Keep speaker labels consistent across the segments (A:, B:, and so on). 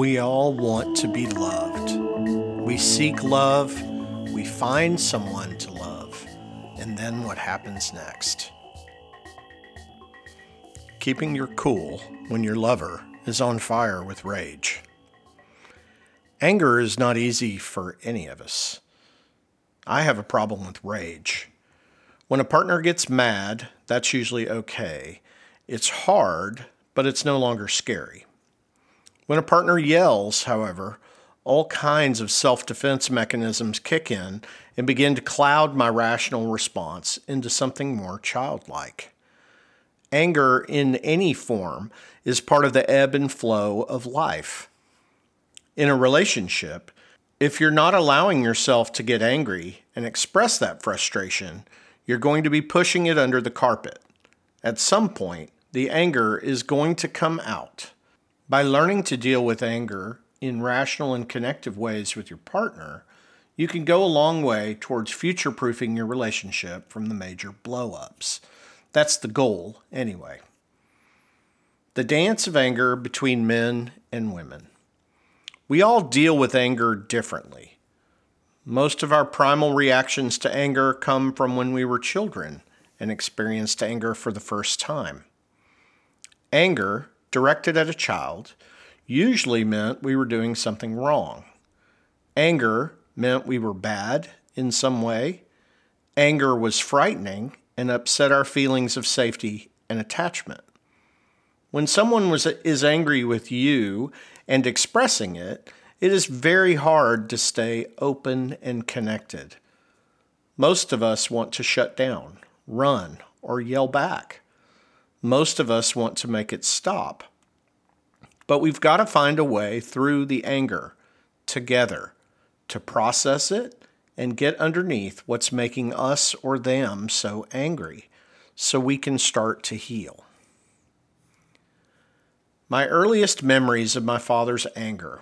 A: We all want to be loved. We seek love, we find someone to love, and then what happens next? Keeping your cool when your lover is on fire with rage. Anger is not easy for any of us. I have a problem with rage. When a partner gets mad, that's usually okay. It's hard, but it's no longer scary. When a partner yells, however, all kinds of self defense mechanisms kick in and begin to cloud my rational response into something more childlike. Anger in any form is part of the ebb and flow of life. In a relationship, if you're not allowing yourself to get angry and express that frustration, you're going to be pushing it under the carpet. At some point, the anger is going to come out. By learning to deal with anger in rational and connective ways with your partner, you can go a long way towards future proofing your relationship from the major blow ups. That's the goal, anyway. The dance of anger between men and women. We all deal with anger differently. Most of our primal reactions to anger come from when we were children and experienced anger for the first time. Anger directed at a child usually meant we were doing something wrong. Anger meant we were bad in some way. Anger was frightening and upset our feelings of safety and attachment. When someone was, is angry with you and expressing it, it is very hard to stay open and connected. Most of us want to shut down, run, or yell back. Most of us want to make it stop. But we've got to find a way through the anger together to process it and get underneath what's making us or them so angry so we can start to heal. My earliest memories of my father's anger.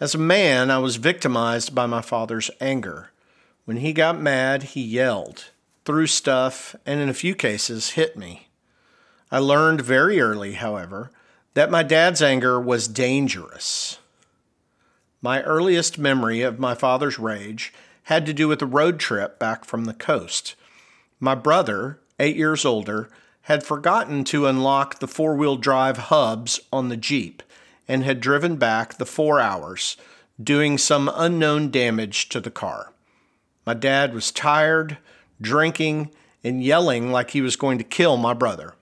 A: As a man, I was victimized by my father's anger. When he got mad, he yelled threw stuff, and in a few cases hit me. I learned very early, however, that my dad's anger was dangerous. My earliest memory of my father's rage had to do with a road trip back from the coast. My brother, eight years older, had forgotten to unlock the four wheel drive hubs on the Jeep and had driven back the four hours, doing some unknown damage to the car. My dad was tired, drinking, and yelling like he was going to kill my brother.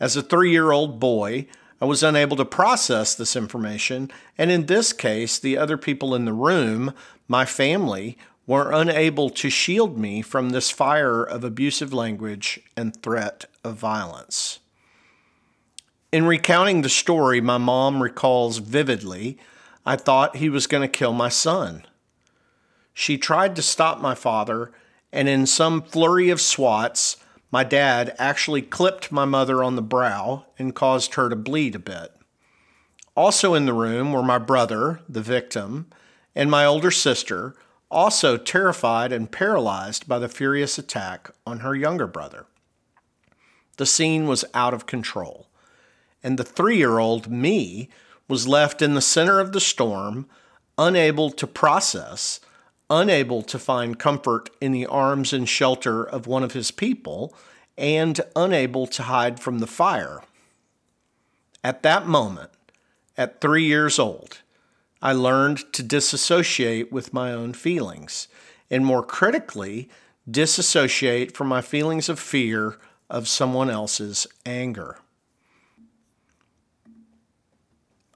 A: As a three year old boy, I was unable to process this information, and in this case, the other people in the room, my family, were unable to shield me from this fire of abusive language and threat of violence. In recounting the story, my mom recalls vividly, I thought he was going to kill my son. She tried to stop my father and in some flurry of swats, my dad actually clipped my mother on the brow and caused her to bleed a bit. Also in the room were my brother, the victim, and my older sister, also terrified and paralyzed by the furious attack on her younger brother. The scene was out of control, and the three year old me was left in the center of the storm, unable to process unable to find comfort in the arms and shelter of one of his people, and unable to hide from the fire. At that moment, at three years old, I learned to disassociate with my own feelings, and more critically, disassociate from my feelings of fear of someone else's anger.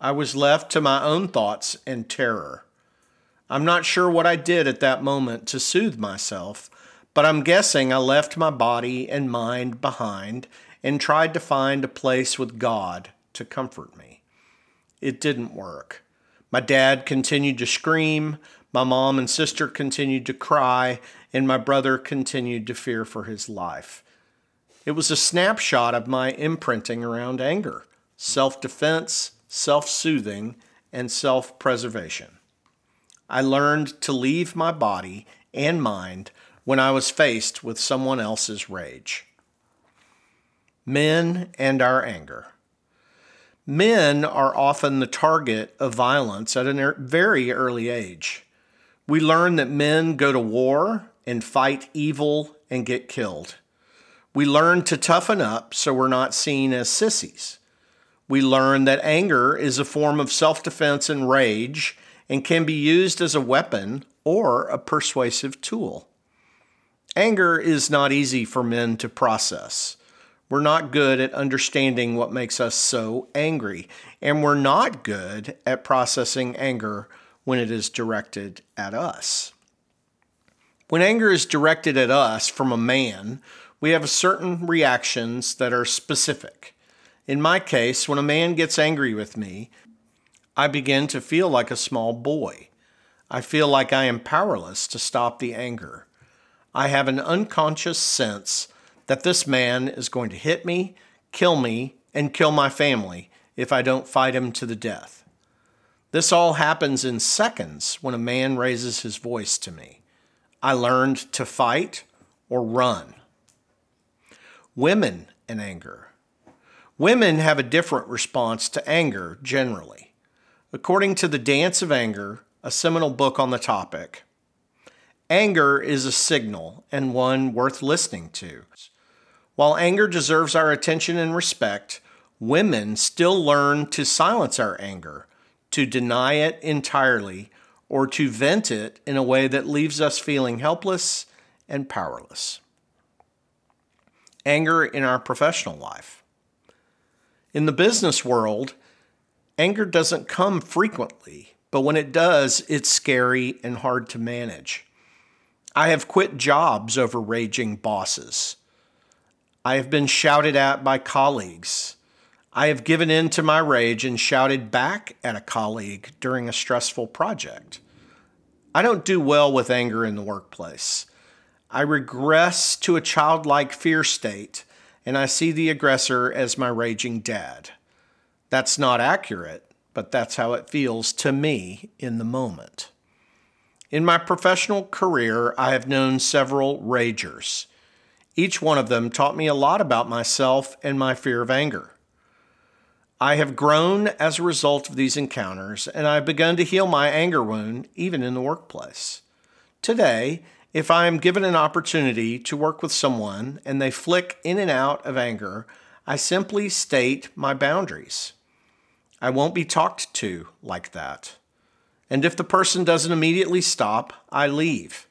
A: I was left to my own thoughts and terror. I'm not sure what I did at that moment to soothe myself, but I'm guessing I left my body and mind behind and tried to find a place with God to comfort me. It didn't work. My dad continued to scream, my mom and sister continued to cry, and my brother continued to fear for his life. It was a snapshot of my imprinting around anger, self defense, self soothing, and self preservation. I learned to leave my body and mind when I was faced with someone else's rage. Men and our anger. Men are often the target of violence at a very early age. We learn that men go to war and fight evil and get killed. We learn to toughen up so we're not seen as sissies. We learn that anger is a form of self defense and rage and can be used as a weapon or a persuasive tool. Anger is not easy for men to process. We're not good at understanding what makes us so angry, and we're not good at processing anger when it is directed at us. When anger is directed at us from a man, we have certain reactions that are specific. In my case, when a man gets angry with me, I begin to feel like a small boy. I feel like I am powerless to stop the anger. I have an unconscious sense that this man is going to hit me, kill me, and kill my family if I don't fight him to the death. This all happens in seconds when a man raises his voice to me. I learned to fight or run. Women and anger. Women have a different response to anger generally. According to The Dance of Anger, a seminal book on the topic, anger is a signal and one worth listening to. While anger deserves our attention and respect, women still learn to silence our anger, to deny it entirely, or to vent it in a way that leaves us feeling helpless and powerless. Anger in our professional life. In the business world, anger doesn't come frequently, but when it does, it's scary and hard to manage. I have quit jobs over raging bosses. I have been shouted at by colleagues. I have given in to my rage and shouted back at a colleague during a stressful project. I don't do well with anger in the workplace. I regress to a childlike fear state and I see the aggressor as my raging dad. That's not accurate, but that's how it feels to me in the moment. In my professional career, I have known several ragers. Each one of them taught me a lot about myself and my fear of anger. I have grown as a result of these encounters, and I have begun to heal my anger wound even in the workplace. Today, if I am given an opportunity to work with someone and they flick in and out of anger, I simply state my boundaries. I won't be talked to like that. And if the person doesn't immediately stop, I leave.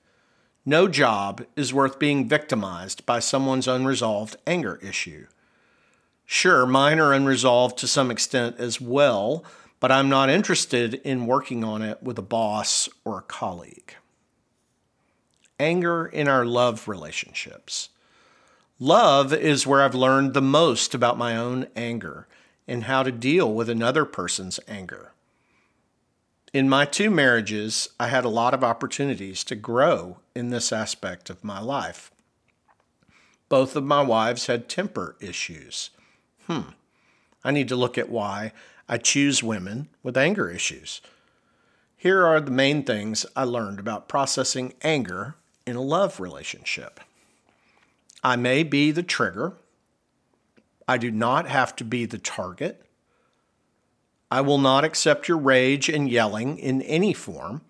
A: No job is worth being victimized by someone's unresolved anger issue. Sure, mine are unresolved to some extent as well, but I'm not interested in working on it with a boss or a colleague. Anger in our love relationships. Love is where I've learned the most about my own anger and how to deal with another person's anger. In my two marriages, I had a lot of opportunities to grow in this aspect of my life. Both of my wives had temper issues. Hmm, I need to look at why I choose women with anger issues. Here are the main things I learned about processing anger in a love relationship. I may be the trigger. I do not have to be the target. I will not accept your rage and yelling in any form.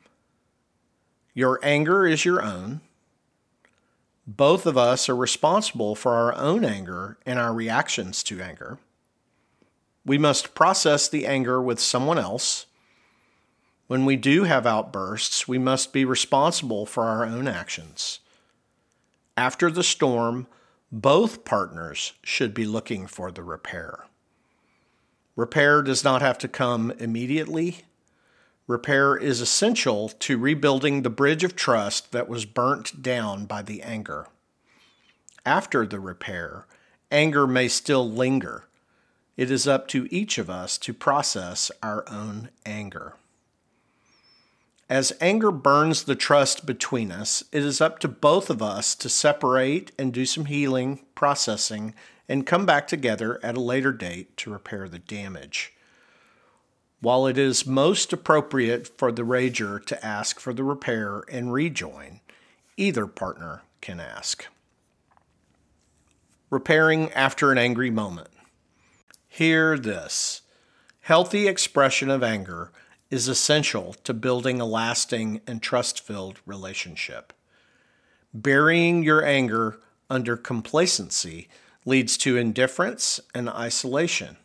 A: Your anger is your own. Both of us are responsible for our own anger and our reactions to anger. We must process the anger with someone else. When we do have outbursts, we must be responsible for our own actions. After the storm, both partners should be looking for the repair. Repair does not have to come immediately. Repair is essential to rebuilding the bridge of trust that was burnt down by the anger. After the repair, anger may still linger. It is up to each of us to process our own anger. As anger burns the trust between us, it is up to both of us to separate and do some healing, processing, and come back together at a later date to repair the damage. While it is most appropriate for the rager to ask for the repair and rejoin, either partner can ask. Repairing after an angry moment. Hear this. Healthy expression of anger is essential to building a lasting and trust filled relationship. Burying your anger under complacency leads to indifference and isolation.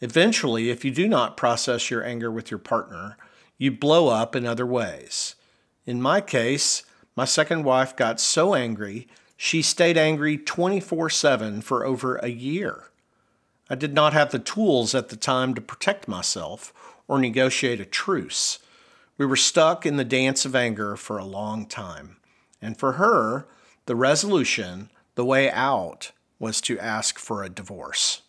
A: Eventually, if you do not process your anger with your partner, you blow up in other ways. In my case, my second wife got so angry, she stayed angry 24 7 for over a year. I did not have the tools at the time to protect myself or negotiate a truce. We were stuck in the dance of anger for a long time. And for her, the resolution, the way out, was to ask for a divorce.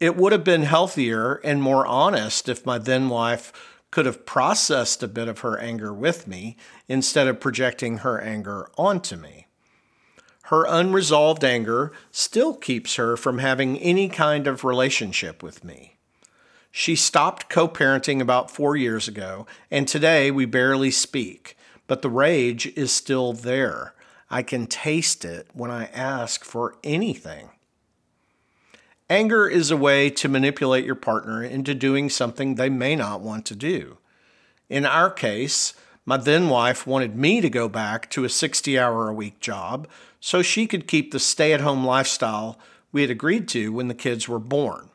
A: It would have been healthier and more honest if my then wife could have processed a bit of her anger with me instead of projecting her anger onto me. Her unresolved anger still keeps her from having any kind of relationship with me. She stopped co parenting about four years ago, and today we barely speak, but the rage is still there. I can taste it when I ask for anything. Anger is a way to manipulate your partner into doing something they may not want to do. In our case, my then wife wanted me to go back to a 60 hour a week job so she could keep the stay at home lifestyle we had agreed to when the kids were born.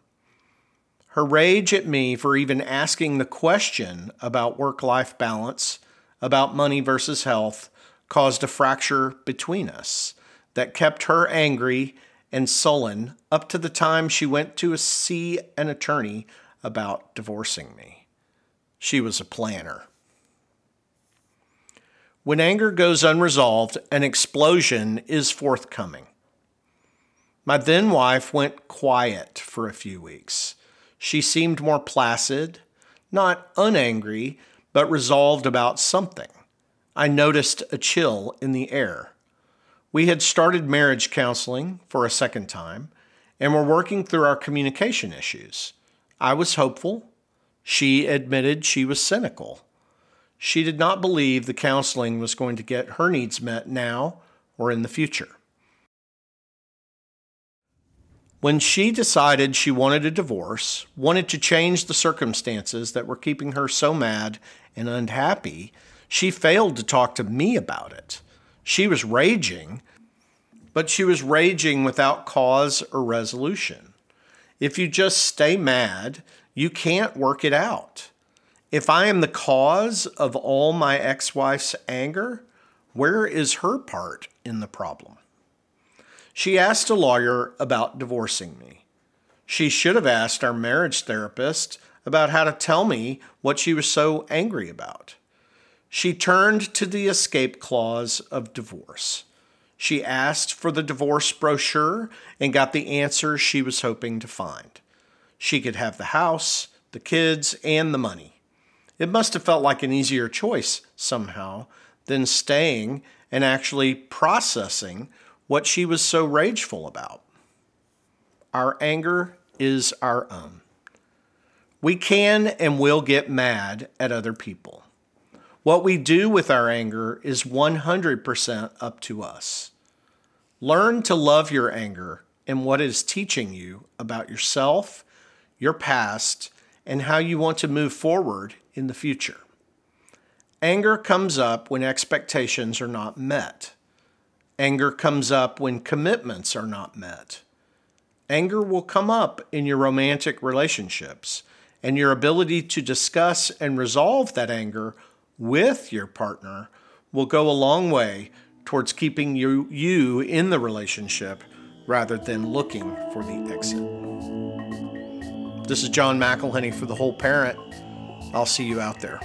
A: Her rage at me for even asking the question about work life balance, about money versus health, caused a fracture between us that kept her angry and sullen up to the time she went to see an attorney about divorcing me. She was a planner. When anger goes unresolved, an explosion is forthcoming. My then wife went quiet for a few weeks. She seemed more placid, not unangry, but resolved about something. I noticed a chill in the air. We had started marriage counseling for a second time and were working through our communication issues. I was hopeful. She admitted she was cynical. She did not believe the counseling was going to get her needs met now or in the future. When she decided she wanted a divorce, wanted to change the circumstances that were keeping her so mad and unhappy, she failed to talk to me about it. She was raging, but she was raging without cause or resolution. If you just stay mad, you can't work it out. If I am the cause of all my ex wife's anger, where is her part in the problem? She asked a lawyer about divorcing me. She should have asked our marriage therapist about how to tell me what she was so angry about. She turned to the escape clause of divorce. She asked for the divorce brochure and got the answer she was hoping to find. She could have the house, the kids, and the money. It must have felt like an easier choice somehow than staying and actually processing what she was so rageful about. Our anger is our own. We can and will get mad at other people. What we do with our anger is 100% up to us. Learn to love your anger and what it is teaching you about yourself, your past, and how you want to move forward in the future. Anger comes up when expectations are not met. Anger comes up when commitments are not met. Anger will come up in your romantic relationships, and your ability to discuss and resolve that anger with your partner will go a long way towards keeping you, you in the relationship rather than looking for the exit. This is John McElhenney for The Whole Parent. I'll see you out there.